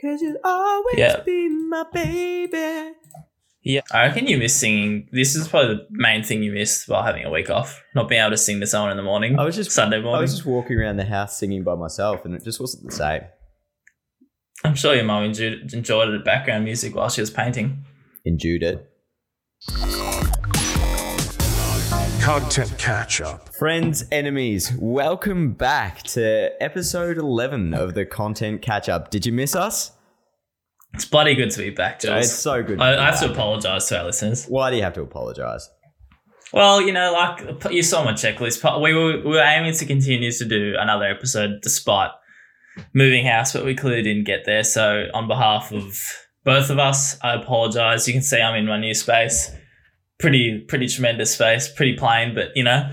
Cause you'll always Yeah. be my baby. Yeah, I reckon you miss singing. This is probably the main thing you missed while having a week off, not being able to sing to someone in the morning. I was just Sunday morning. I was just walking around the house singing by myself, and it just wasn't the same. I'm sure your mum enjoyed, enjoyed the background music while she was painting. Endued it. Content catch up. Friends, enemies, welcome back to episode 11 of the content catch up. Did you miss us? It's bloody good to be back, Jules. It's so good. I, be I have to apologise to our listeners. Why do you have to apologize? Well, you know, like you saw my checklist. but We were, we were aiming to continue to do another episode despite moving house, but we clearly didn't get there. So, on behalf of both of us, I apologise. You can see I'm in my new space. Pretty, pretty tremendous space. Pretty plain, but you know,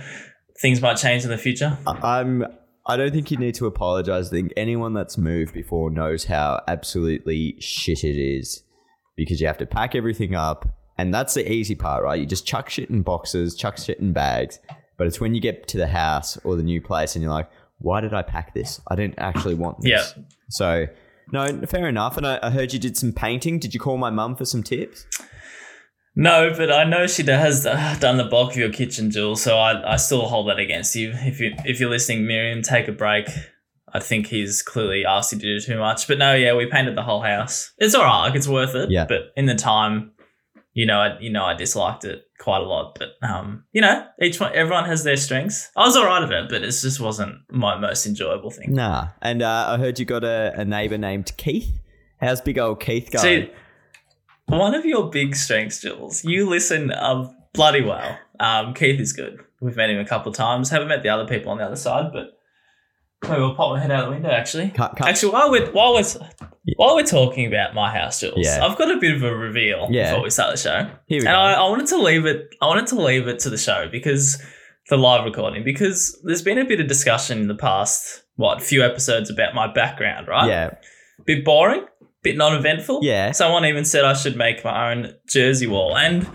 things might change in the future. I'm. I don't think you need to apologize. I think anyone that's moved before knows how absolutely shit it is because you have to pack everything up, and that's the easy part, right? You just chuck shit in boxes, chuck shit in bags, but it's when you get to the house or the new place and you're like, "Why did I pack this? I didn't actually want this." Yeah. So, no, fair enough. And I, I heard you did some painting. Did you call my mum for some tips? No, but I know she has uh, done the bulk of your kitchen, Jules. So I, I still hold that against you. If you if you're listening, Miriam, take a break. I think he's clearly asked you to do too much. But no, yeah, we painted the whole house. It's all right. Like it's worth it. Yeah. But in the time, you know, I, you know, I disliked it quite a lot. But um, you know, each one, everyone has their strengths. I was all right at it, but it just wasn't my most enjoyable thing. Nah. And uh, I heard you got a, a neighbor named Keith. How's big old Keith going? See, one of your big strengths, Jules, you listen um, bloody well. Um, Keith is good. We've met him a couple of times. Haven't met the other people on the other side, but maybe we'll pop my head out the window. Actually, Cut- cut- actually, while we're while we're while we're talking about my house, Jules, Yeah. I've got a bit of a reveal Yeah. before we start the show, Here we and go. I, I wanted to leave it. I wanted to leave it to the show because the live recording because there's been a bit of discussion in the past what few episodes about my background, right? yeah. bit boring, bit non-eventful. Yeah. Someone even said I should make my own jersey wall. And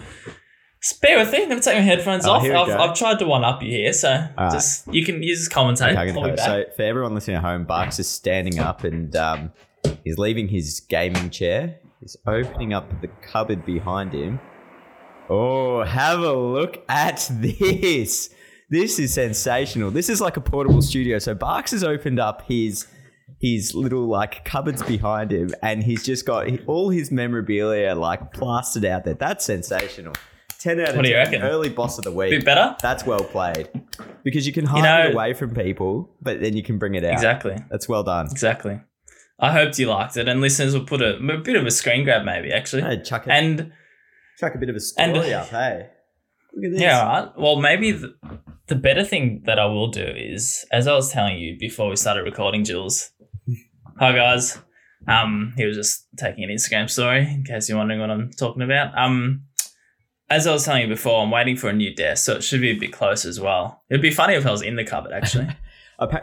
spare with me. Let me take my headphones Oh, off. I've. I've tried to one up you here, so just you can you just commentate. Okay, I can I'll be help. back. So for everyone listening at home, Barks is standing up and um, he's leaving his gaming chair. He's opening up the cupboard behind him. Oh, have a look at this. This is sensational. This is like a portable studio. So Barks has opened up his his little like cupboards behind him and he's just got all his memorabilia like plastered out there. That's sensational. 10 out of What do you 10. reckon? Early boss of the week. bit better. That's well played. Because you can hide know- it away from people, but then you can bring it out. Exactly. That's well done. Exactly. I hoped you liked it, and listeners will put a, a bit of a screen grab, maybe actually. Hey, chuck, it, And chuck a bit of a story and- up, hey. Look at this. yeah, right. Well, maybe the, the better thing that I will do is, as I was telling you before we started recording, Jules. Hi guys. Um, he was just taking an Instagram story in case you're wondering what I'm talking about. Um, as I was telling you before, I'm waiting for a new desk, so it should be a bit close as well. It'd be funny if I was in the cupboard, actually.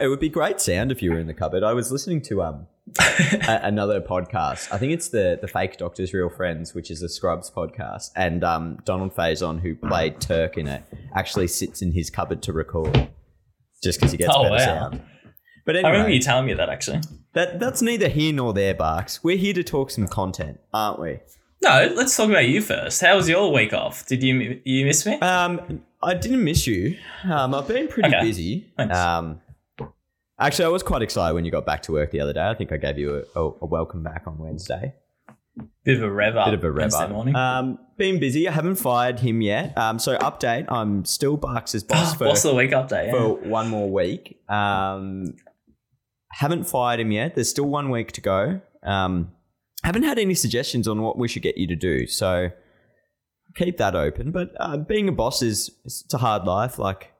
It would be great sound if you were in the cupboard. I was listening to um a- another podcast. I think it's the the Fake Doctors Real Friends, which is a Scrubs podcast, and um Donald Faison, who played Turk in it, actually sits in his cupboard to record, just because he gets Oh, better wow. sound. But I remember you telling me that actually. that that's neither here nor there, Barks. We're here to talk some content, aren't we? No, let's talk about you first. How was your week off? Did you you miss me? Um, I didn't miss you. Um, I've been pretty Okay. busy. Thanks. Um, actually, I was quite excited when you got back to work the other day. I think I gave you a, a, a welcome back on Wednesday. Bit of a rev up. Bit of a rev up. morning. Um, been busy. I haven't fired him yet. Um, so update. I'm still Barks' boss for, Boss of the week update. Yeah. for one more week. Um, haven't fired him yet. There's still one week to go. Um, haven't had any suggestions on what we should get you to do. So keep that open. But uh, being a boss is it's a hard life. Like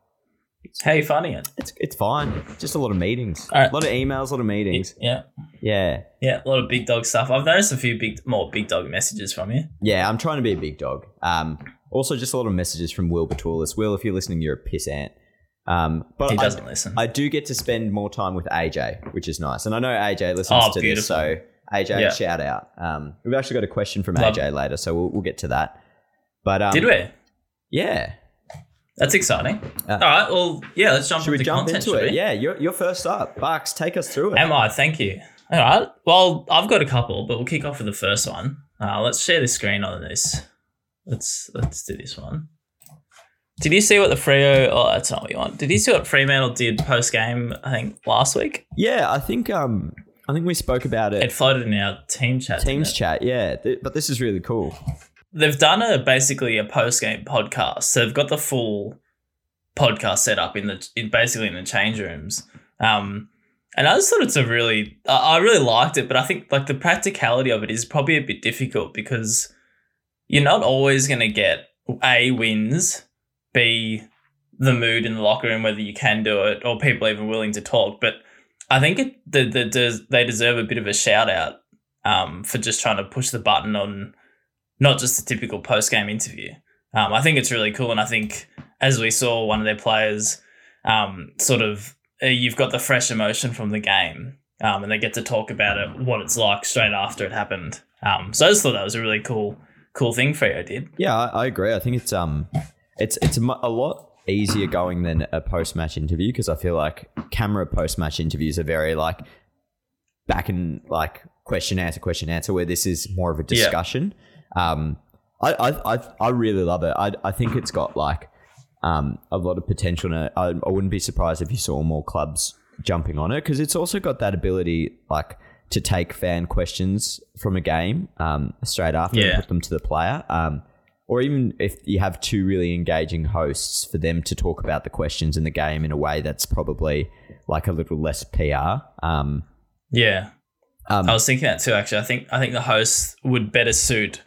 How you finding it? it's it's fine. Just a lot of meetings, All right. a lot of emails, a lot of meetings. Yeah, Yeah, yeah, a lot of big dog stuff. I've noticed a few big, more big dog messages from you. yeah. I'm trying to be a big dog. Um, also just a lot of messages from Will Batulis. Will, if you're listening, you're a piss ant. Um, but He I- doesn't listen. I do get to spend more time with AJ, which is nice. And I know AJ listens Oh, to beautiful. this, so AJ, Yeah. shout out. Um, we've actually got a question from Love AJ later, so we'll, we'll get to that. But um, Did we? Yeah, That's exciting. Uh, All right. Well, yeah. Let's jump Should we into jump content. into it? Yeah, you're, you're first up. Bucks, take us through it. Am I? Thank you. All right. Well, I've got a couple, but we'll kick off with the first one. Uh, let's share the screen on this. Let's let's do this one. Did you see what the Freo? Oh, that's not what you want. Did you see what Fremantle did post game? I think last week. Yeah, I think um, I think we spoke about it. It floated in our team chat. Teams chat, yeah. Th- but this is really cool. They've done a basically a post game podcast. So they've got the full podcast set up in the in basically in the change rooms. Um, and I just thought it's a really I I really liked it, but I think like the practicality of it is probably a bit difficult because you're not always going to get a wins, b the mood in the locker room whether you can do it or people even willing to talk. But I think it the, the, the they deserve a bit of a shout out um, for just trying to push the button on not just a typical post game interview. Um, I think it's really cool, and I think as we saw one of their players, um, sort of, uh, you've got the fresh emotion from the game, um, and they get to talk about it, what it's like straight after it happened. Um, so I just thought that was a really cool, cool thing Freo did. Yeah, I, I agree. I think it's um, it's it's a, lot easier going than a post match interview because I feel like camera post match interviews are very like back and like question answer question answer where this is more of a Yeah. discussion. Um, I, I I I really love it. I I think it's got like um a lot of potential. I I wouldn't be surprised if you saw more clubs jumping on it because it's also got that ability like to take fan questions from a game um straight after and Yeah. put them to the player. Um, or even if you have two really engaging hosts for them to talk about the questions in the game in a way that's probably like a little less PR. Um, Yeah, um, I was thinking that too. Actually, I think I think the hosts would better suit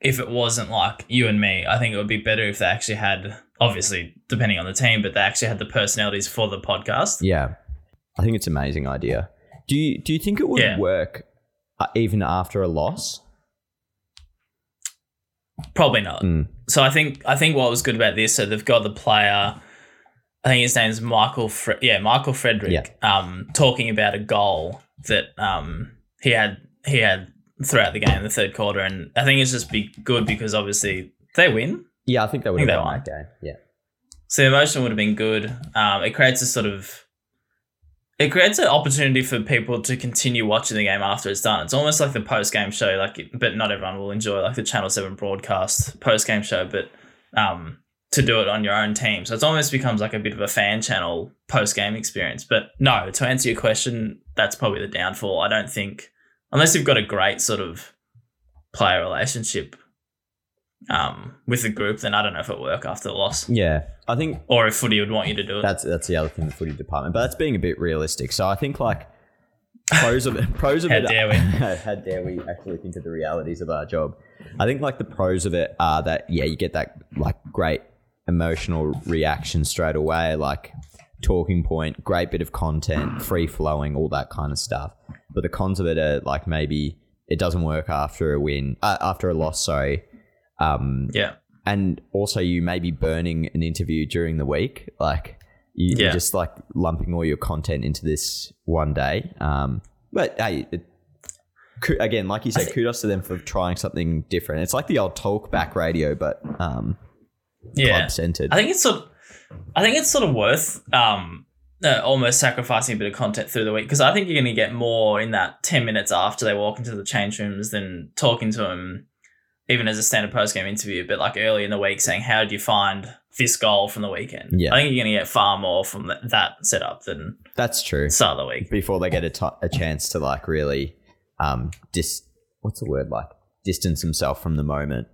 if it wasn't like you and me. I think it would be better if they actually had, obviously depending on the team, but they actually had the personalities for the podcast. yeah, I think it's an amazing idea. Do you do you think it would Yeah. work uh, even after a loss? Probably not. Mm. So I think I think what was good about this, so they've got the player. I think his name's Michael. Fre- yeah, Michael Frederick. Yeah. Um, talking about a goal that um he had he had throughout the game in the third quarter, and I think it's just be good because obviously they win, Yeah, I think they would think have they won. that game. Yeah, so the emotion would have been good. Um, it creates a sort of it creates an opportunity for people to continue watching the game after it's done. It's almost like the post game show, like but not everyone will enjoy like the Channel Seven broadcast post game show, but um, to do it on your own team. So it almost becomes like a bit of a fan channel post game experience. But no, to answer your question, that's probably the downfall. I don't think unless you've got a great sort of player relationship um, with the group, then I don't know if it'll work after the loss. yeah. I think Or if footy would want you to do it. that's that's the other thing, the footy department. But that's being a bit realistic. So I think like pros of it, pros of How it. dare we. how dare we actually think of the realities of our job? I think like the pros of it are that yeah, you get that like great emotional reaction straight away, like talking point, great bit of content, free flowing, all that kind of stuff. But the cons of it are like maybe it doesn't work after a win, uh, after a loss. Sorry. Um, yeah. and also you may be burning an interview during the week like you, Yeah. you're just like lumping all your content into this one day um but hey it, again like you said kudos to them for trying something different it's like the old talk back radio but um Yeah. club centered I think it's sort. I think it's sort of worth um, uh, almost sacrificing a bit of content through the week because I think you're going to get more in that ten minutes after they walk into the change rooms than talking to them, even as a standard post game interview. But like early in the week, saying how did you find this goal from the weekend? Yeah. I think you're going to get far more from that, that setup than that's true start of the week. before they get a chance to like really um dis what's the word like distance himself from the moment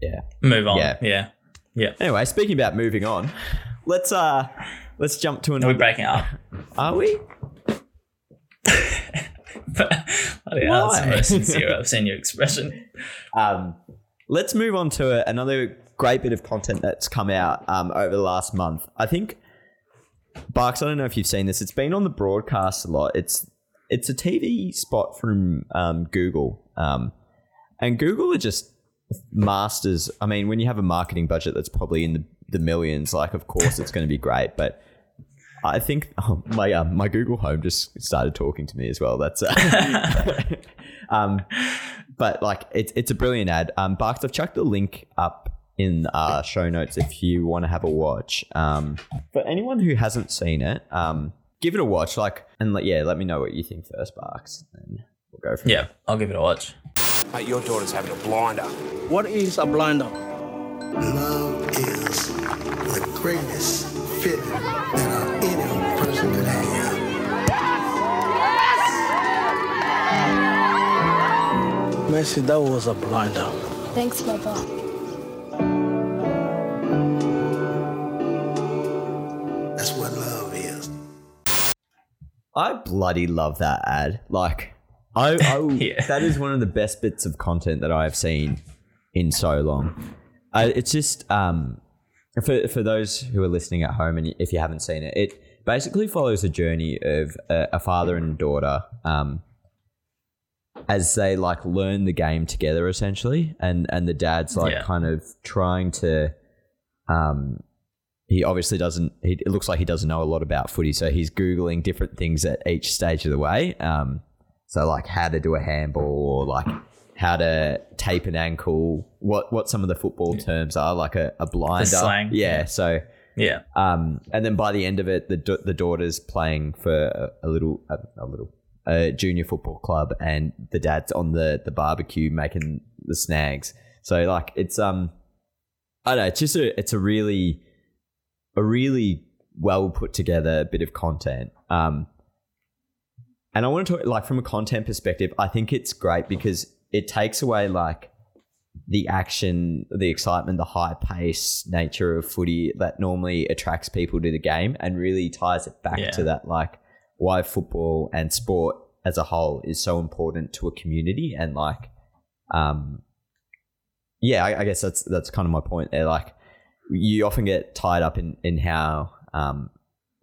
yeah Move on. Yeah. Yeah. Yeah. anyway speaking about moving on let's uh let's jump to Are we another breaking up? are we Hell, that's the Why? most sincere I've seen your expression. Um, let's move on to a, another great bit of content that's come out um, over the last month. I think, Barks, I don't know if you've seen this. It's been on the broadcast a lot. It's it's a TV spot from um, Google, um, and Google are just masters. I mean, when you have a marketing budget that's probably in the, the millions, like of course it's going to be great, but. I think oh, my um, my Google Home just started talking to me as well. That's uh, um, but like it's it's a brilliant ad. Um, Barks, I've chucked the link up in our show notes if you want to have a watch. Um, for anyone who hasn't seen it, um, give it a watch. Like, and let, yeah, let me know what you think first, Barks. And we'll go from Yeah, I'll give it a watch. Mate, your daughter's having a blinder. What is a blinder? Love is the greatest feeling Messi, that was a blinder. Thanks, Papa. That's what love is. I bloody love that ad. Like, I, I Yeah. that is one of the best bits of content that I have seen in so long. Uh, it's just um, for for those who are listening at home, and if you haven't seen it, it basically follows a journey of a, a father and daughter. Um, as they like learn the game together essentially and and the dad's like Yeah. kind of trying to um he obviously doesn't he, it looks like he doesn't know a lot about footy so he's googling different things at each stage of the way um so like how to do a handball or like how to tape an ankle what what some of the football terms are like a, a blinder slang. yeah so Yeah, um, and then by the end of it, the the daughter's playing for a, a little a, a little a junior football club, and the dad's on the the barbecue making the snags. So like it's um, I don't know, it's just a it's a really a really well put together bit of content. Um, and I want to talk like from a content perspective, I think it's great because it takes away like the action, the excitement, the high pace nature of footy that normally attracts people to the game and really ties it back Yeah. to that like why football and sport as a whole is so important to a community and like um yeah I, I guess that's that's kind of my point there. Like you often get tied up in in how um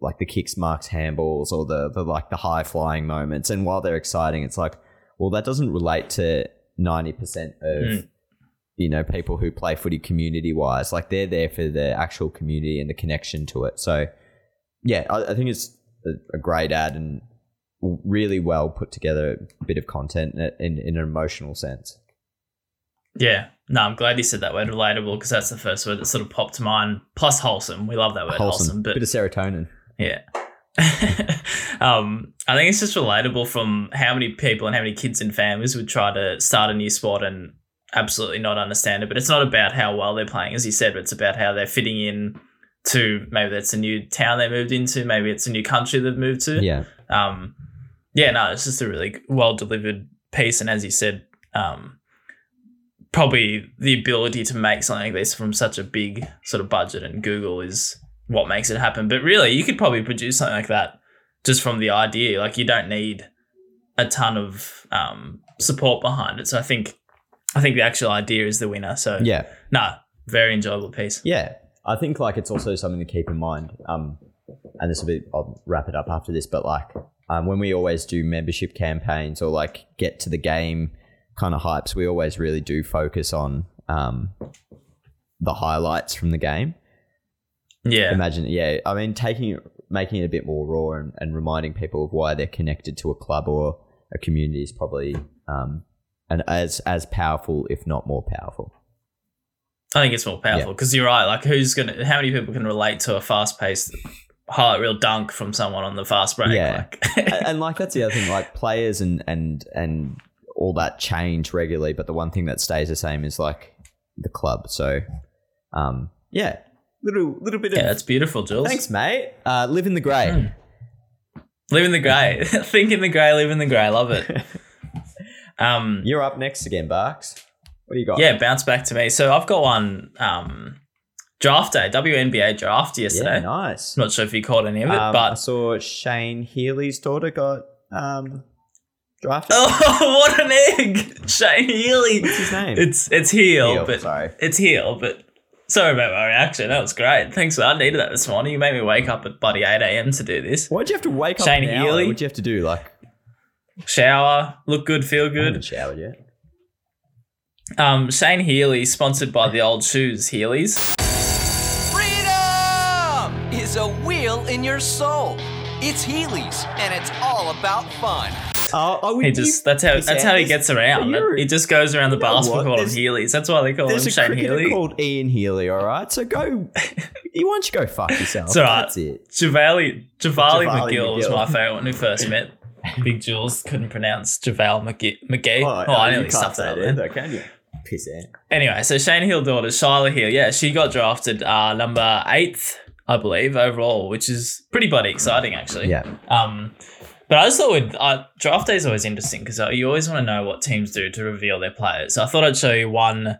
like the kicks marks handballs or the the like the high flying moments. And while they're exciting it's like well that doesn't relate to 90% of Mm. you know people who play footy community wise like they're there for the actual community and the connection to it. So yeah i, I think it's a, a great ad and really well put together bit of content in, in, in an emotional sense yeah. No, I'm glad you said that word relatable because that's the first word that sort of popped to mind. Plus wholesome. We love that word wholesome, wholesome but bit of serotonin Yeah. um, I think it's just relatable from how many people and how many kids and families would try to start a new sport and absolutely not understand it. But it's not about how well they're playing, as you said, but it's about how they're fitting in to maybe that's a new town they moved into, maybe it's a new country they've moved to. yeah Um, yeah, no, it's just a really well delivered piece, and as you said, um, probably the ability to make something like this from such a big sort of budget and Google is what makes it happen. But really, you could probably produce something like that just from the idea. Like you don't need a ton of um, support behind it. So I think I think the actual idea is the winner. So yeah no, very enjoyable piece. Yeah, I think like it's also something to keep in mind. Um, and this will be I'll wrap it up after this, but like um, when we always do membership campaigns or like get to the game kind of hypes, we always really do focus on um, the highlights from the game. Yeah, Imagine, yeah, I mean, taking it, making it a bit more raw and, and reminding people of why they're connected to a club or a community is probably um, and as as powerful, if not more powerful. I think it's more powerful Yeah. because you're right. Like, who's gonna? How many people can relate to a fast-paced highlight reel dunk from someone on the fast break? Yeah. Like, and, like that's the other thing like players and and and all that change regularly but the one thing that stays the same is like the club so um yeah little little bit yeah, of that's beautiful, Jules. thanks mate uh live in the grey Hmm. Live in the grey. Think in the grey. Live in the grey. Love it. Um, you're up next again barks what do you got yeah, bounce back to me. So I've got one. Um, draft day, WNBA draft yesterday. yeah nice not sure if you caught any of it, um, i saw shane healy's daughter got um drafted oh, what an egg, Shane Healy. what's his name It's it's heel, Heel, but sorry. it's heel, but sorry about my reaction. That was great. Thanks. I needed that this morning. You made me wake up at bloody eight a.m. to do this. why'd you have to wake up Shane? Healy? what'd you have to do like Shower, look good, feel I haven't good. showered yet Um, Shane Healy, sponsored by the old shoes Healy's. Freedom is a wheel in your soul. It's Healy's, and it's all about fun. Oh, oh, He just that's how that's how he gets around. You're- He just goes around the You know basketball what? call him That's why they call him There's a Shane cricketer Healy. called Ian Healy. All right, so go. you want to go fuck yourself? It's all right. That's it. Javali Javali Javale McGill was my favourite when we first met. Big Jules couldn't pronounce Javale McGee. McGee. Oh, Oh, I you nearly can't stuffed that it up. either, can you? Piss out. Anyway, so Shane Heal daughter, Shyla Heal, yeah, she got drafted uh, number eighth, I believe, overall, which is pretty bloody exciting, actually. Yeah. Um, but I just thought with uh, draft day is always interesting because uh, you always want to know what teams do to reveal their players. So I thought I'd show you one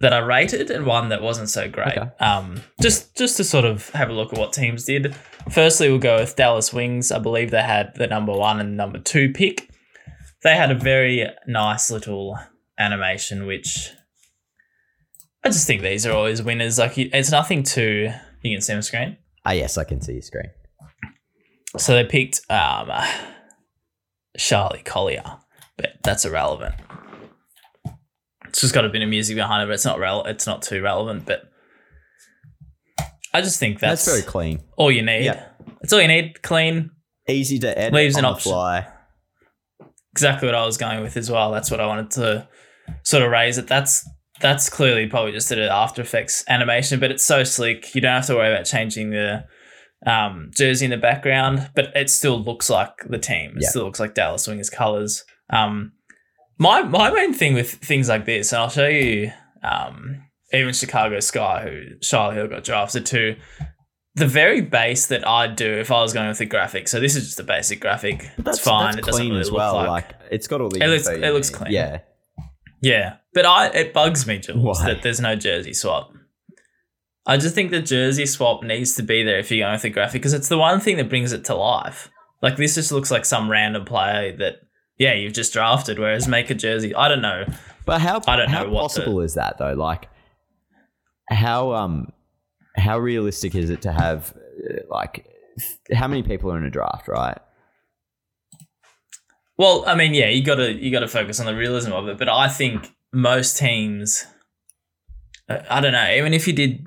that I rated and one that wasn't so great. Okay. Um, just just to sort of have a look at what teams did. Firstly, we'll go with Dallas Wings. I believe they had the number one and number two pick. They had a very nice little animation, which I just think these are always winners. Like it's nothing too. You can see my screen. Ah, yes, I can see your screen. So they picked um, Charlie Collier, but that's irrelevant. It's just got a bit of music behind it, but it's not rel- It's not too relevant. But I just think that's, That's, very clean. all you need. Yeah. It's all you need. Clean. Easy to edit Leaves an option. fly. Exactly what I was going with as well. That's what I wanted to sort of raise it. That's that's clearly probably just an After Effects animation, but it's so slick. You don't have to worry about changing the um, jersey in the background, but it still looks like the team. It Yeah. still looks like Dallas Wingers colors. Um, my my main thing with things like this, and I'll show you um, even Chicago Sky, who Charlie Hill got drafted to. The very base that I'd do if I was going with the graphic. So this is just a basic graphic. That's it's fine. That's it doesn't clean really as look well. like, Like, it's got all the. It looks- it looks clean. Yeah. Yeah, but I it bugs me, Jules, Why? that there's no jersey swap. I just think the jersey swap needs to be there if you're going with the graphic because it's the one thing that brings it to life. Like this just looks like some random player that yeah you've just drafted. Whereas make a jersey, I don't know. But how I don't how know what possible is that though? Like how um how realistic is it to have uh, like how many people are in a draft, right? Well, I mean, yeah, you gotta you gotta focus on the realism of it. But I think most teams, uh, I don't know, even if you did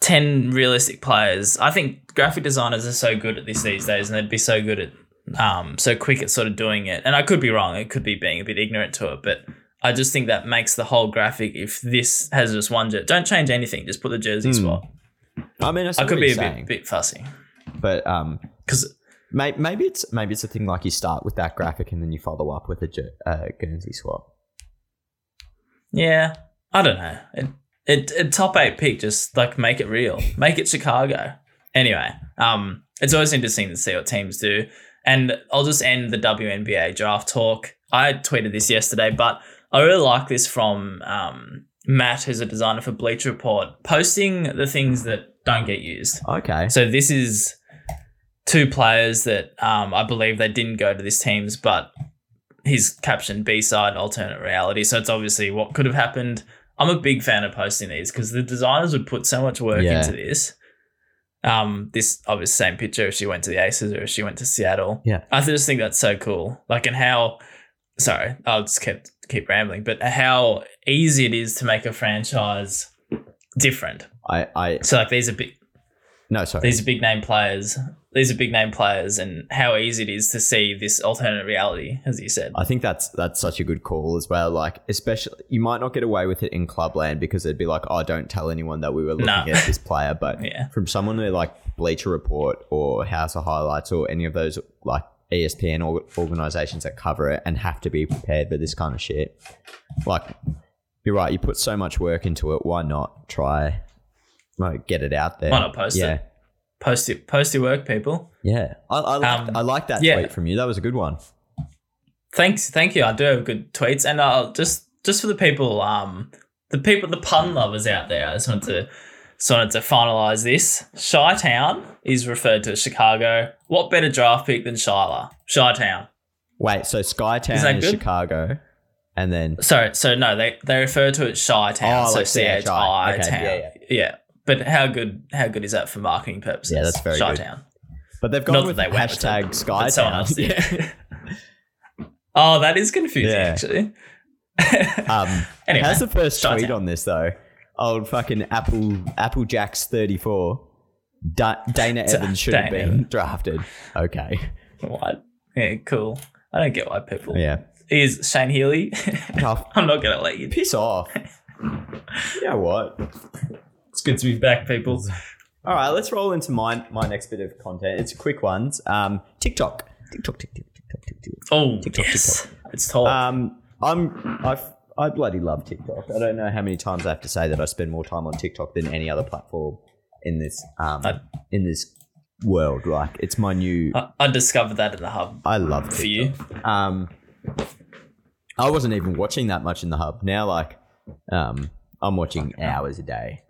ten realistic players, I think graphic designers are so good at this these days, and they'd be so good at um so quick at sort of doing it. And I could be wrong; it could be being a bit ignorant to it, but. I just think that makes the whole graphic. If this has just one jersey, don't change anything. Just put the jersey Hmm. swap. I mean, I, I could be a bit bit fussy but um, because maybe it's maybe it's a thing like you start with that graphic and then you follow up with a uh, Guernsey swap. Yeah, I don't know. It, it, it top eight pick, just like make it real, make it Chicago. Anyway, um, it's always interesting to see what teams do, and I'll just end the WNBA draft talk. I tweeted this yesterday, but I really like this from um, Matt, who's a designer for Bleacher Report, posting the things that don't get used. Okay. So this is two players that um, I believe they didn't go to this team's, but he's captioned B side alternate reality. So it's obviously what could have happened. I'm a big fan of posting these because the designers would put so much work Yeah. into this. Um, this obvious same picture if she went to the Aces or if she went to Seattle. Yeah. I just think that's so cool. Like and how sorry, I'll just keep keep rambling, but how easy it is to make a franchise different. I I So like these are big no sorry. these are big name players. These are big name players, and how easy it is to see this alternate reality, as you said. I think that's that's such a good call as well. Like, especially you might not get away with it in clubland because it'd be like, oh, don't tell anyone that we were looking No. at this player. But Yeah. from someone who like Bleacher Report or House of Highlights or any of those like ESPN or organizations that cover it and have to be prepared for this kind of shit, like you're right. You put so much work into it. Why not try? Like, get it out there. Why not post yeah. it? Post it. post your work, people. Yeah, I, I, like, Um, I like that yeah. tweet from you. That was a good one. Thanks, thank you. I do have good tweets, and uh, just just for the people, um, the people, the pun lovers out there, I just wanted to just wanted to finalize this. Chi Town is referred to as Chicago. What better draft pick than Shyla? Chi Town. Wait, so Skytown Is is. Chicago, and then Sorry, so no, they they refer to it Chi Town. Oh, so C H I Town. yeah, Yeah, But how good how good is that for marketing purposes? Yeah, that's very Chi good. Town. but they've Not gone that with they went with hashtag it, but someone else Skytown. oh, that is confusing, Yeah. actually. um, Anyway, how's the first Chi-town. tweet on this though? Old fucking Apple Apple Jacks thirty four. Da- Dana Evans should have been drafted. Okay, What? Yeah, cool. I don't get why people. Yeah. Is Shane Healy? I'm not gonna let you. Piss off. yeah, what? It's good to be back, people. All right, let's roll into my my next bit of content. It's quick ones. Um, TikTok, TikTok, TikTok, TikTok, TikTok. Oh, TikTok, yes. It's tall. Um, I'm I I bloody love TikTok. I don't know how many times I have to say that I spend more time on TikTok than any other platform in this um I- in this world. Like it's my new. I, I discovered that in the hub I love for TikTok. you. Um, I wasn't even watching that much in the hub. Now, like, um, I'm watching hours a day.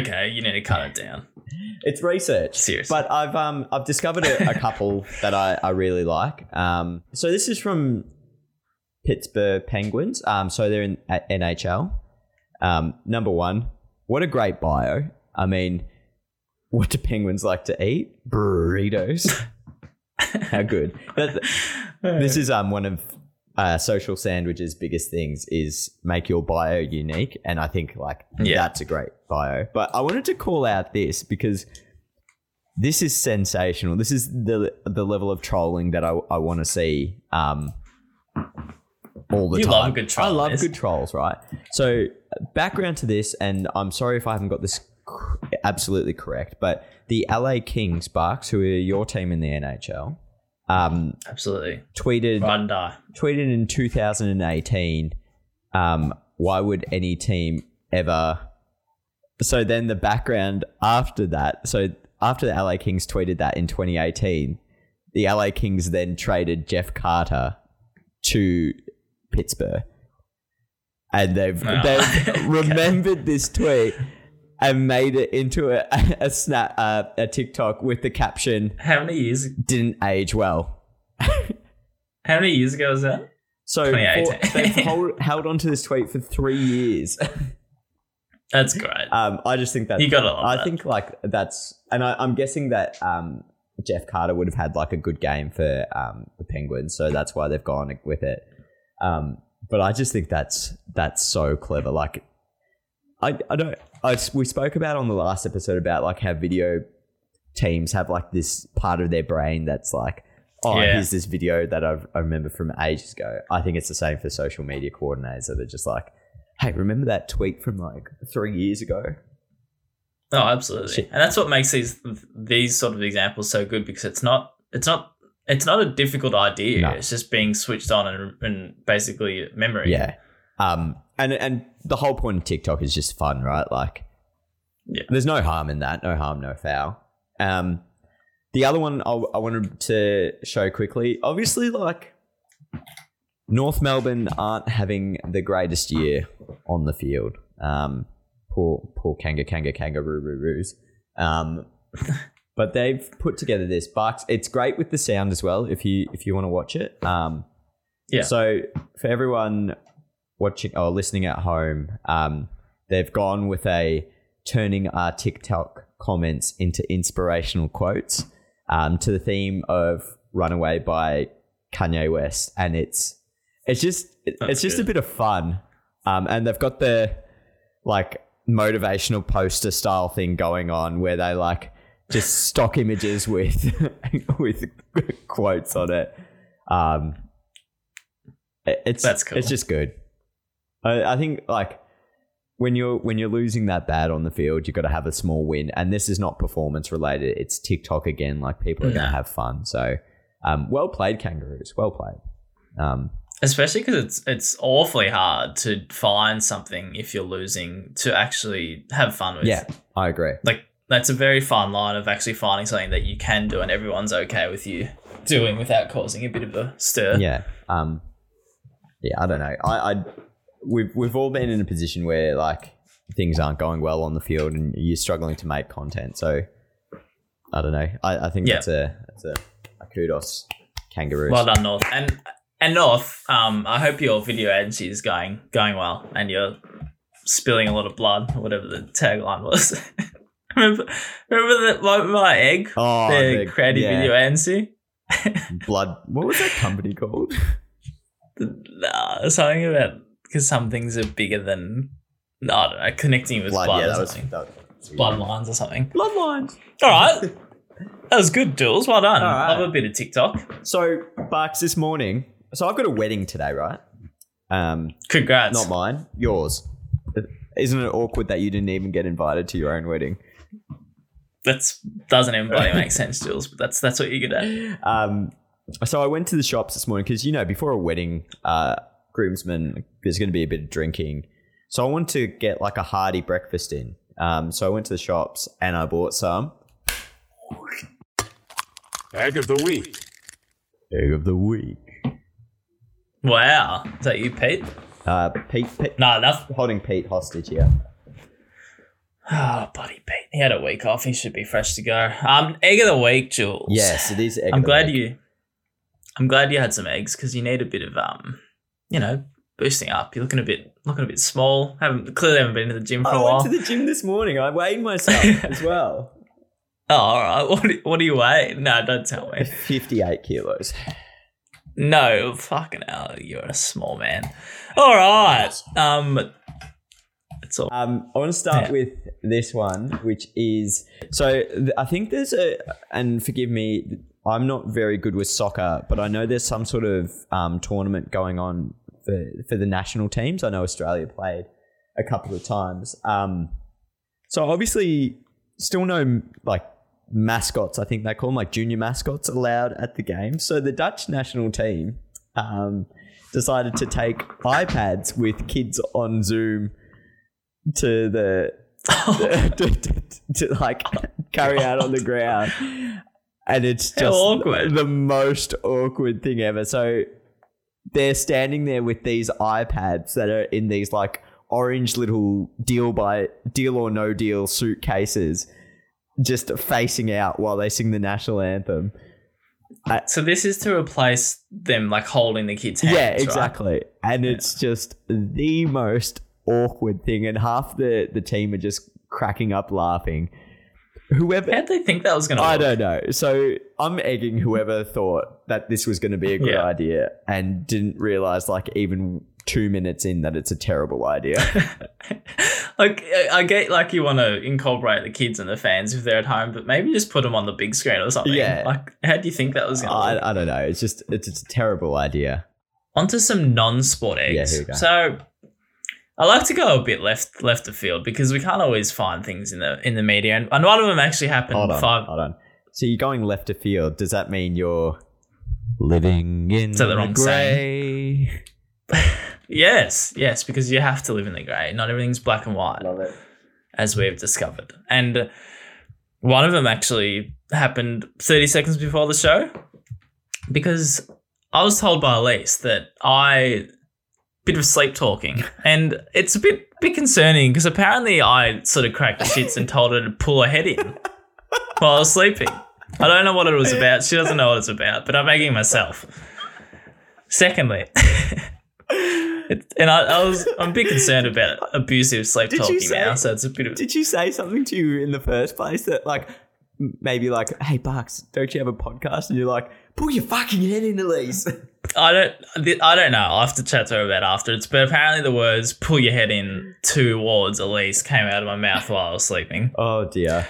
Okay, you need to cut it down. It's research, Seriously. But I've um I've discovered a, a couple that I, I really like. Um, so this is from Pittsburgh Penguins. Um, so they're in at NHL. Um, number one, what a great bio. I mean, what do penguins like to eat? Burritos. How good. That- this is um one of uh, social sandwiches biggest things is make your bio unique and i think like Yeah. that's a great bio. But i wanted to call out this because this is sensational. This is the the level of trolling that i, I want to see um all the You time. love good i love good trolls right? So background to this and i'm sorry if i haven't got this absolutely correct but the la kings bucks who are your team in the nhl um Absolutely. tweeted die. tweeted in 2018 um, why would any team ever so then the background after that so after the la kings tweeted that in 2018 the la kings then traded jeff carter to pittsburgh and they've they've remembered this tweet and made it into a, a snap uh, a tiktok with the caption How many years? didn't age well How many years ago was that? So for, they've hold, held on to this tweet for three years. That's great. Um, I just think that You gotta I that. think like that's, and I, I'm guessing that um, Jeff Carter would have had like a good game for um, the Penguins, so that's why they've gone with it. Um, but I just think that's that's so clever. Like, I I don't. I, we spoke about on the last episode about like how video teams have like this part of their brain that's like, oh, Yeah. here's this video that I've, I remember from ages ago. I think it's the same for social media coordinators that are just like, hey, remember that tweet from like three years ago? Oh, absolutely. Shit. And that's what makes these these sort of examples so good because it's not it's not it's not a difficult idea. No. It's just being switched on and, and basically memory. Yeah. Um, and and the whole point of TikTok is just fun, right? Like, Yeah. there's no harm in that. No harm, no foul. Um, the other one I, I wanted to show quickly, obviously, like North Melbourne aren't having the greatest year on the field. Um, poor, poor Kanga, Kanga, Kangaroo, Roos. Um, but they've put together this Bucks. It's great with the sound as well. If you if you want to watch it. Um, Yeah. So for everyone watching or listening at home, um, they've gone with a turning our TikTok comments into inspirational quotes um, to the theme of "Runaway" by Kanye West, and it's it's just That's it's just a bit of fun, um, and they've got the like motivational poster style thing going on where they like just stock images with with quotes on it. Um, it- it's That's cool. It's just good. I, I think like when you're when you're losing that bad on the field, you've got to have a small win. And this is not performance related. It's TikTok again. Like people are going to have fun. So um, well played, kangaroos. Well played. Um, Especially because it's it's awfully hard to find something if you're losing to actually have fun with. yeah, I agree. Like that's a very fine line of actually finding something that you can do and everyone's okay with you doing without causing a bit of a stir. Yeah. Um, yeah, I don't know. I, I we've we've all been in a position where like things aren't going well on the field and you're struggling to make content. So I don't know. I, I think Yeah. that's a that's a, a kudos kangaroos. Well done, North. And and North, um, I hope your video agency is going going well and you're spilling a lot of blood, or whatever the tagline was. remember remember the, my, my egg? Oh, the, the- creative yeah. video agency? blood. What was that company called? Nah, something about because some things are bigger than I don't know, connecting with blood, Blood. yeah, or that was, something. that was Bloodlines or something. Bloodlines. All right. That was good, Jules. Well done. All right. Love a bit of TikTok. So, Bucks, this morning. So I've got a wedding today, right? Um, Congrats. not mine, yours. Isn't it awkward that you didn't even get invited to your own wedding? That doesn't even bloody make sense, Jules. But that's that's what you're good at. Um, so I went to the shops this morning because you know before a wedding, uh, groomsmen there's going to be a bit of drinking. So I wanted to get like a hearty breakfast in. Um, so I went to the shops and I bought some Egg of the week. egg of the week. Wow. Is that you, Pete? Uh, Pete, Pete No, nothing. holding Pete hostage here. Oh, buddy Pete. He had a week off. He should be fresh to go. Um, egg of the week, Jules. Yes, it is. Egg I'm of the glad week. you. I'm glad you had some eggs because you need a bit of um, you know, boosting up. You're looking a bit looking a bit small. Haven't clearly haven't been to the gym for a I while. I went to the gym this morning. I weighed myself as well. oh, all right. What do, what do you weigh? No, don't tell me. Fifty-eight kilos. No, fucking hell, you're a small man. All right. Um, it's all. Um, I want to start Yeah. with this one, which is so. Th- I think there's a, and forgive me, I'm not very good with soccer, but I know there's some sort of um, tournament going on for for the national teams. I know Australia played a couple of times. Um, so obviously, still no like mascots. I think they call them like junior mascots allowed at the game. So the Dutch national team um, decided to take iPads with kids on Zoom to the to, to- to, like carry out on the ground, and it's just the most awkward thing ever. So they're standing there with these iPads that are in these like orange little deal by deal or no deal suitcases, just facing out while they sing the national anthem. So this is to replace them like holding the kids' hands. yeah, right? exactly. And it's just the most awkward thing, and half the the team are just cracking up laughing. Whoever How'd they think that was going to? I don't know. So I'm egging whoever thought that this was going to be a good Yeah. idea and didn't realize, like, even two minutes in, that it's a terrible idea. like I I get like you want to incorporate the kids and the fans if they're at home, but maybe just put them on the big screen or something. Yeah. Like, how do you think that was going to? I, I don't know. It's just it's, it's a terrible idea. Onto some non-sport eggs. Yeah, here we go. So I like to go a bit left left of field because we can't always find things in the in the media, and, and one of them actually happened Hold on, five. hold on. So you're going left of field. Does that mean you're living in that the the wrong grey? Yes, yes, because you have to live in the grey. Not everything's black and white. Love it. as we've discovered. And one of them actually happened 30 seconds before the show because I was told by Elise that I bit of sleep talking and it's a bit bit concerning because apparently I sort of cracked the shits and told her to pull her head in while I was sleeping. I don't know what it was about. She doesn't know what it's about, but I'm making myself. Secondly, it, and I, I was I'm a bit concerned about abusive sleep Did talking say- now, so it's a bit of Did you say something to you in the first place that like maybe like, hey Bucks, don't you have a podcast? And you're like, pull your fucking head in, Elise. I don't. I don't know. I'll have to chat to her about afterwards. But apparently, the words "pull your head in" towards Elise came out of my mouth while I was sleeping. oh dear.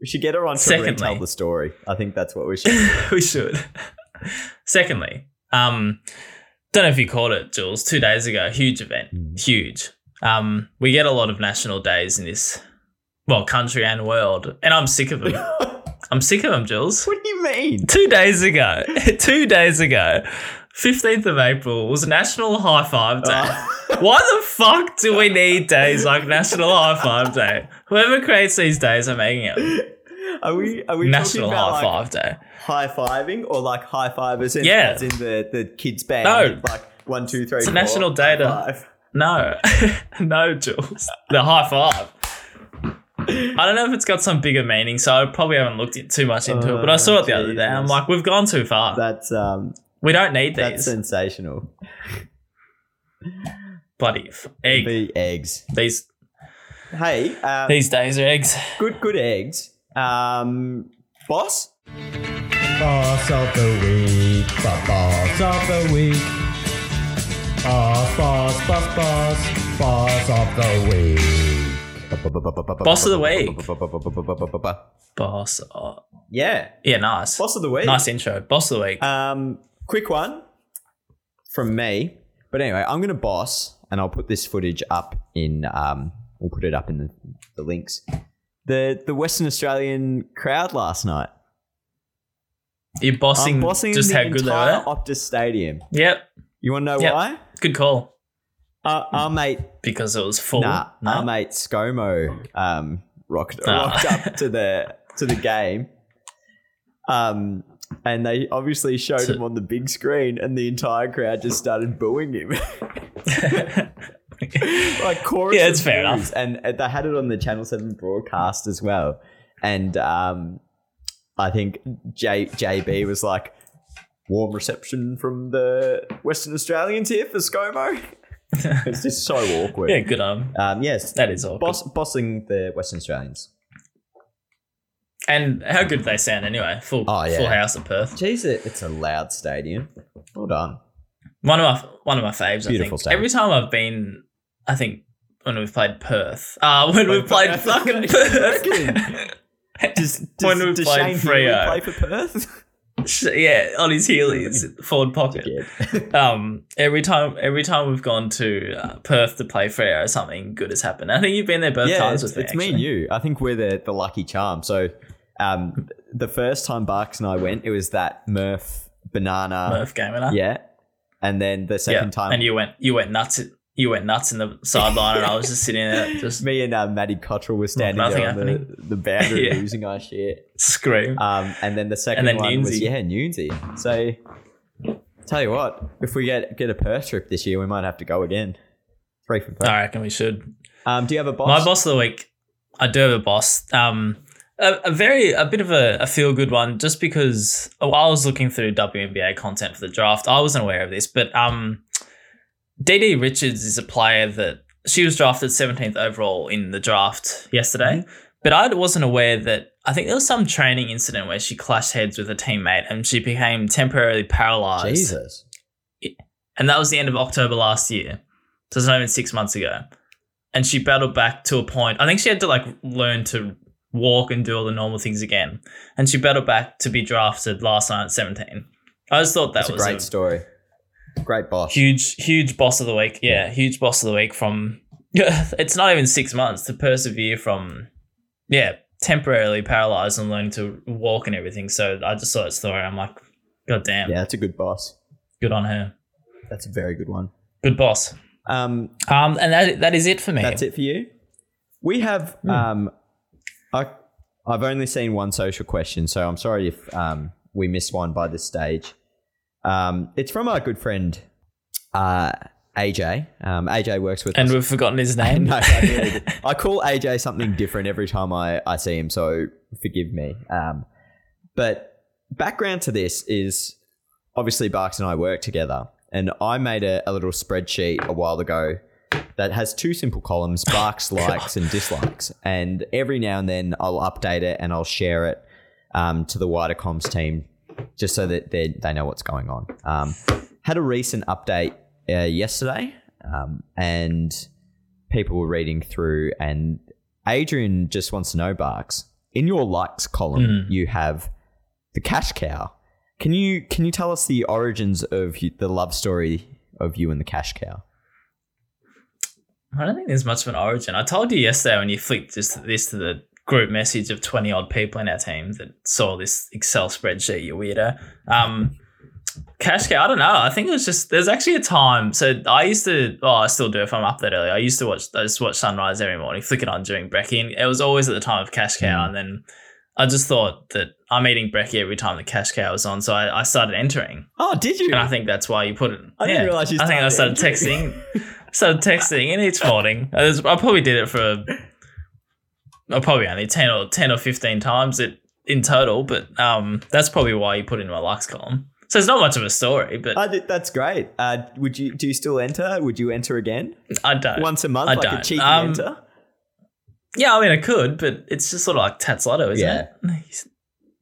We should get her on to Secondly- retell the story. I think that's what we should. we should. Secondly, um, don't know if you caught it, Jules. Two days ago, huge event, huge. Um, we get a lot of national days in this, well, country and world, and I'm sick of them. I'm sick of them, Jules. what do you mean? two days ago, two days ago, 15th of April was National High Five Day. Oh. Why the fuck do we need days like National High Five Day? Whoever creates these days are making it Are we are we National talking about High like Five Day. high fiving or like high fivers in, Yeah. as in the, the kids band? No. Like one, two, three, It's a four, national day to- No, no, Jules. The high five. I don't know if it's got some bigger meaning, so I probably haven't looked it too much into it. But I saw it the other day. I'm like, we've gone too far. That's um we don't need that's these That's sensational. bloody f- egg. The eggs. These Hey, um, these days are eggs. good good eggs. Um boss? Boss of the week, boss of the week. Boss, boss, boss, boss, boss of the week. Boss of the week. Boss. Oh, Yeah, yeah, nice. boss of the week. Nice intro. Boss of the week. Um, quick one from me. But anyway, I'm gonna boss, and I'll put this footage up in. Um, we'll put it up in the, the links. The the Western Australian crowd last night. You're bossing, I'm bossing just the how good they entire were. Optus Stadium. Yep. You want to know Yep. why? Good call. Uh, our mate, Because it was full. nah, no? our mate ScoMo um, rocked, Ah. rocked up to the to the game. Um, and they obviously showed So- him on the big screen, and the entire crowd just started booing him. like chorus. Yeah, it's fair enough. And they had it on the Channel Seven broadcast as well. And um, I think J- JB was like, "Warm reception from the Western Australians here for ScoMo." it's just so awkward. yeah, good on. Um, yes, That is awkward. boss, bossing the Western Australians. And how good they sound anyway. Full Oh, yeah. full house at Perth. Jeez, it- it's a loud stadium. Well done. One of my one of my faves. I Beautiful think. stadium. Every time I've been, I think when we've played Perth. Uh, when we've played fucking. Perth. Does, when does, we played Shane Freo. Play for Perth? Yeah, on his heelys, forward pocket. Yeah. Um, every time, every time we've gone to uh, Perth to play Freo, something good has happened. I think you've been there both yeah, times it's, with me. it's me and you. I think we're the, the lucky charm. So um, the first time Barks and I went, it was that Murph banana. Murph game and Yeah. And then the yeah. second time, and you went, you went nuts. You went nuts in the sideline, and I was just sitting there, just me and uh, Maddie Cottrell were standing there on the, happening. the boundary Yeah. losing our shit. scream. Um, and then the second then one was yeah, Newsy. So tell you what, if we get get a Perth trip this year, we might have to go again. Three for Perth. I reckon we should. Um, do you have a boss? My boss of the week, I do have a boss. Um, a, a very a bit of a, a feel good one, just because while I was looking through WNBA content for the draft, I wasn't aware of this, but um, DiDi Richards is a player that she was drafted 17th overall in the draft yesterday, mm-hmm. but I wasn't aware that. I think there was some training incident where she clashed heads with a teammate and she became temporarily paralyzed Jesus. and that was the end of October last year. So it's not even six months ago. And she battled back to a point. I think she had to like learn to walk and do all the normal things again. And she battled back to be drafted last night at 17. I just thought that That's a great a story. Great boss. huge, huge boss of the week. Yeah, huge boss of the week from, it's not even six months to persevere from, yeah, temporarily paralyzed and learning to walk and everything. So I just saw that story. I'm like, God damn, Yeah, that's a good boss. good on her. That's a very good one. Good boss. Um, Um, and that that is it for me. that's it for you. We have. Um, I I've only seen one social question, so I'm sorry if um we missed one by this stage. Um, it's from our good friend, uh, AJ. Um, AJ works with And us. we've forgotten his name. no, I, really- I call AJ something different every time I, I see him, so forgive me. Um, but background to this is obviously Barks and I work together, and I made a, a little spreadsheet a while ago that has two simple columns Barks likes and dislikes. And every now and then I'll update it and I'll share it um, to the wider comms team just so that they, they know what's going on. Um, had a recent update uh, yesterday, um, and people were reading through, and Adrian just wants to know, Barks, in your likes column, you have the cash cow. Can you can you tell us the origins of the love story of you and the cash cow? I don't think there's much of an origin. I told you yesterday when you flicked this, this to the group message of 20 odd people in our team that saw this Excel spreadsheet, you weirdo. Um, Cash cow, I don't know. I think it was just there's actually a time. So I used to, oh, I still do if I'm up that early. I used to watch, I just watch sunrise every morning, flick it on during brekkie. And it was always at the time of cash cow, and then I just thought that I'm eating brekkie every time the cash cow was on, so I, I started entering. Oh, did you? And I think that's why you put it. I didn't realise you I think I started entering. texting. started texting and it's morning. I, was- I probably did it for. Probably only ten or ten or fifteen times it in total, but um, that's probably why you put it in my likes column. So it's not much of a story, but I that's great. Uh, would you do you still enter? Would you enter again I don't. once a month, I like don't. cheeky Um, enter? Yeah, I mean, I could, but it's just sort of like Tattslotto, isn't Yeah. it?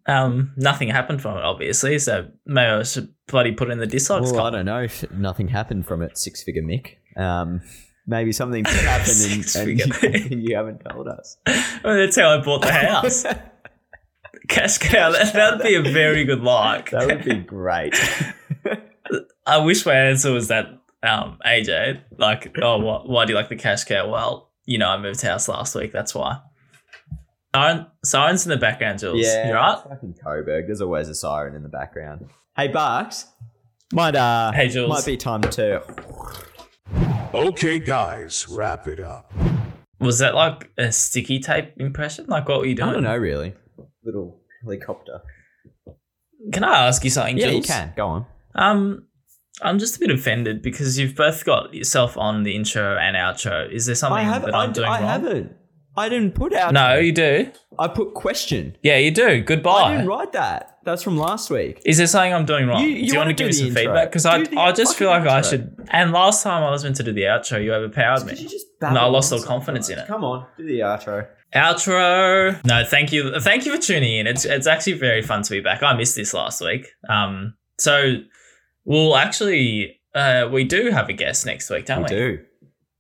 Um, nothing happened from it, obviously. So maybe I should bloody put in the dislikes Well, I don't know. if Nothing happened from it. Six figure Mick. Um, maybe something happened and, and, you, and you haven't told us. I mean, that's how I bought the house. cash cow. That that'd be a very good like. That would be great. I wish my answer was that um AJ. Like, oh, what, why do you like the cash cow? Well, you know, I moved house last week. That's why. Siren, sirens in the background, Jules. yeah, you right? Fucking Coburg. There's always a siren in the background. Hey, Bucks. Might uh, Hey, Jules. might be time to. Okay, guys, wrap it up. Was that like a sticky tape impression? Like, what were you doing? I don't know, really. Little helicopter. Can I ask you something, Yeah, Jules? you can. Go on. Um, I'm just a bit offended because you've both got yourself on the intro and outro. Is there something I have. that I, I'm doing I wrong? haven't. I didn't put out. No, you do. I put question. Yeah, you do. Goodbye. I didn't write that. That's from last week. Is there something I'm doing wrong? You- do you you want wanna give me some intro. feedback? Because I, I just feel like fucking I should. And last time I was meant to do the outro, you overpowered me. You just No, I lost all confidence in it. Come on, do the outro. Outro. No, thank you. Thank you for tuning in. It's it's actually very fun to be back. I missed this last week. Um, so we'll actually uh we do have a guest next week, don't We we? do.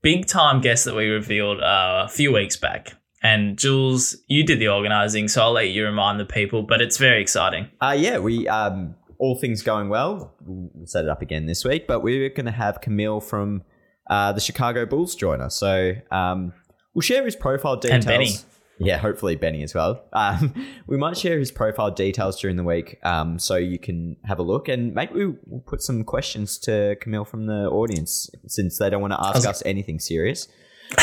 Big time guest that we revealed uh, a few weeks back. And Jules, you did the organizing, so I'll let you remind the people. But it's very exciting. Uh, yeah, we um, all things going well. We'll set it up again this week, but we're going to have Camille from uh, the Chicago Bulls join us. So um, we'll share his profile details. And Benny. Yeah, hopefully Benny as well. Um, we might share his profile details during the week, um, so you can have a look, and maybe we'll put some questions to Camille from the audience since they don't want to ask was- us anything serious.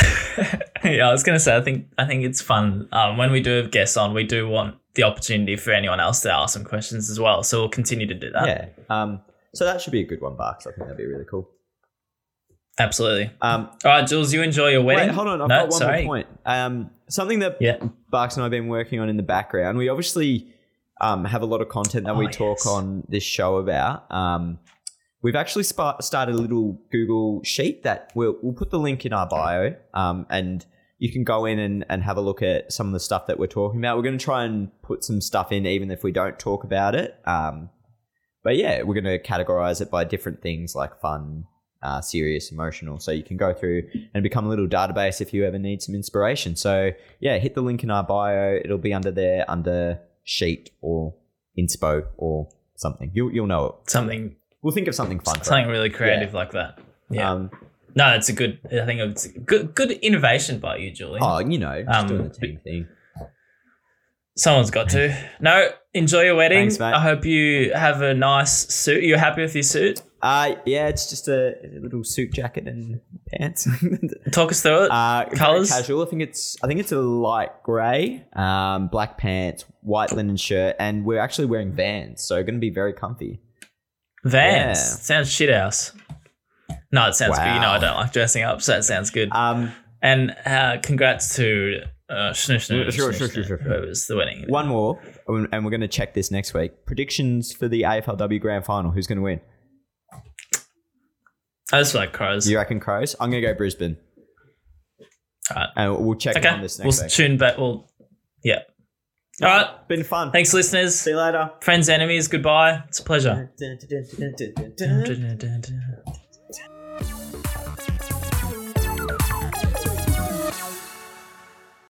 yeah, I was gonna say I think I think it's fun. Um, when we do have guests on, we do want the opportunity for anyone else to ask some questions as well. So we'll continue to do that. yeah. Um, so that should be a good one, Barks. I think that'd be really cool. Absolutely. Um, All right, Jules, you enjoy your wedding. Wait, hold on. I've no, got one sorry. more point. Um, something that Yeah. Barks and I have been working on in the background. We obviously um, have a lot of content that Oh, we talk yes. on this show about. Um, we've actually spa- started a little Google sheet that we'll, we'll put the link in our bio, um, and you can go in and, and have a look at some of the stuff that we're talking about. We're going to try and put some stuff in, even if we don't talk about it. Um, but yeah, we're going to categorize it by different things like fun, uh, serious, emotional. So you can go through and become a little database if you ever need some inspiration. So yeah, hit the link in our bio. It'll be under there under sheet or inspo or something. You'll you'll know it. Something We'll think of something fun. something really creative like that. Yeah. Um, no, it's a good. I think it's good good innovation by you, Julie. oh, you know, just Um, doing the team thing. Someone's got to. No, enjoy your wedding. Thanks, mate. I hope you have a nice suit. You're happy with your suit? Uh, yeah, it's just a, a little suit jacket and pants. Talk us through it. Uh, Colours? casual. I think it's I think it's a light grey, um, black pants, white linen shirt, and we're actually wearing Vans, so going to be very comfy. Vans. yeah. Sounds shit house. No, it sounds good. You know, I don't like dressing up, so it sounds good. Um, and uh, congrats to uh, Sure, sure, sure, sure. whoever's the wedding. one more, and we're going to check this next week. Predictions for the AFLW Grand Final. Who's going to win? I just like crows. You reckon Crows? I'm going to go Brisbane, Alright. and we'll check Okay, on this next week. we'll week. tune back. We'll, yeah. All right. Been fun. Thanks, listeners. See you later. Friends, enemies, goodbye. It's a pleasure.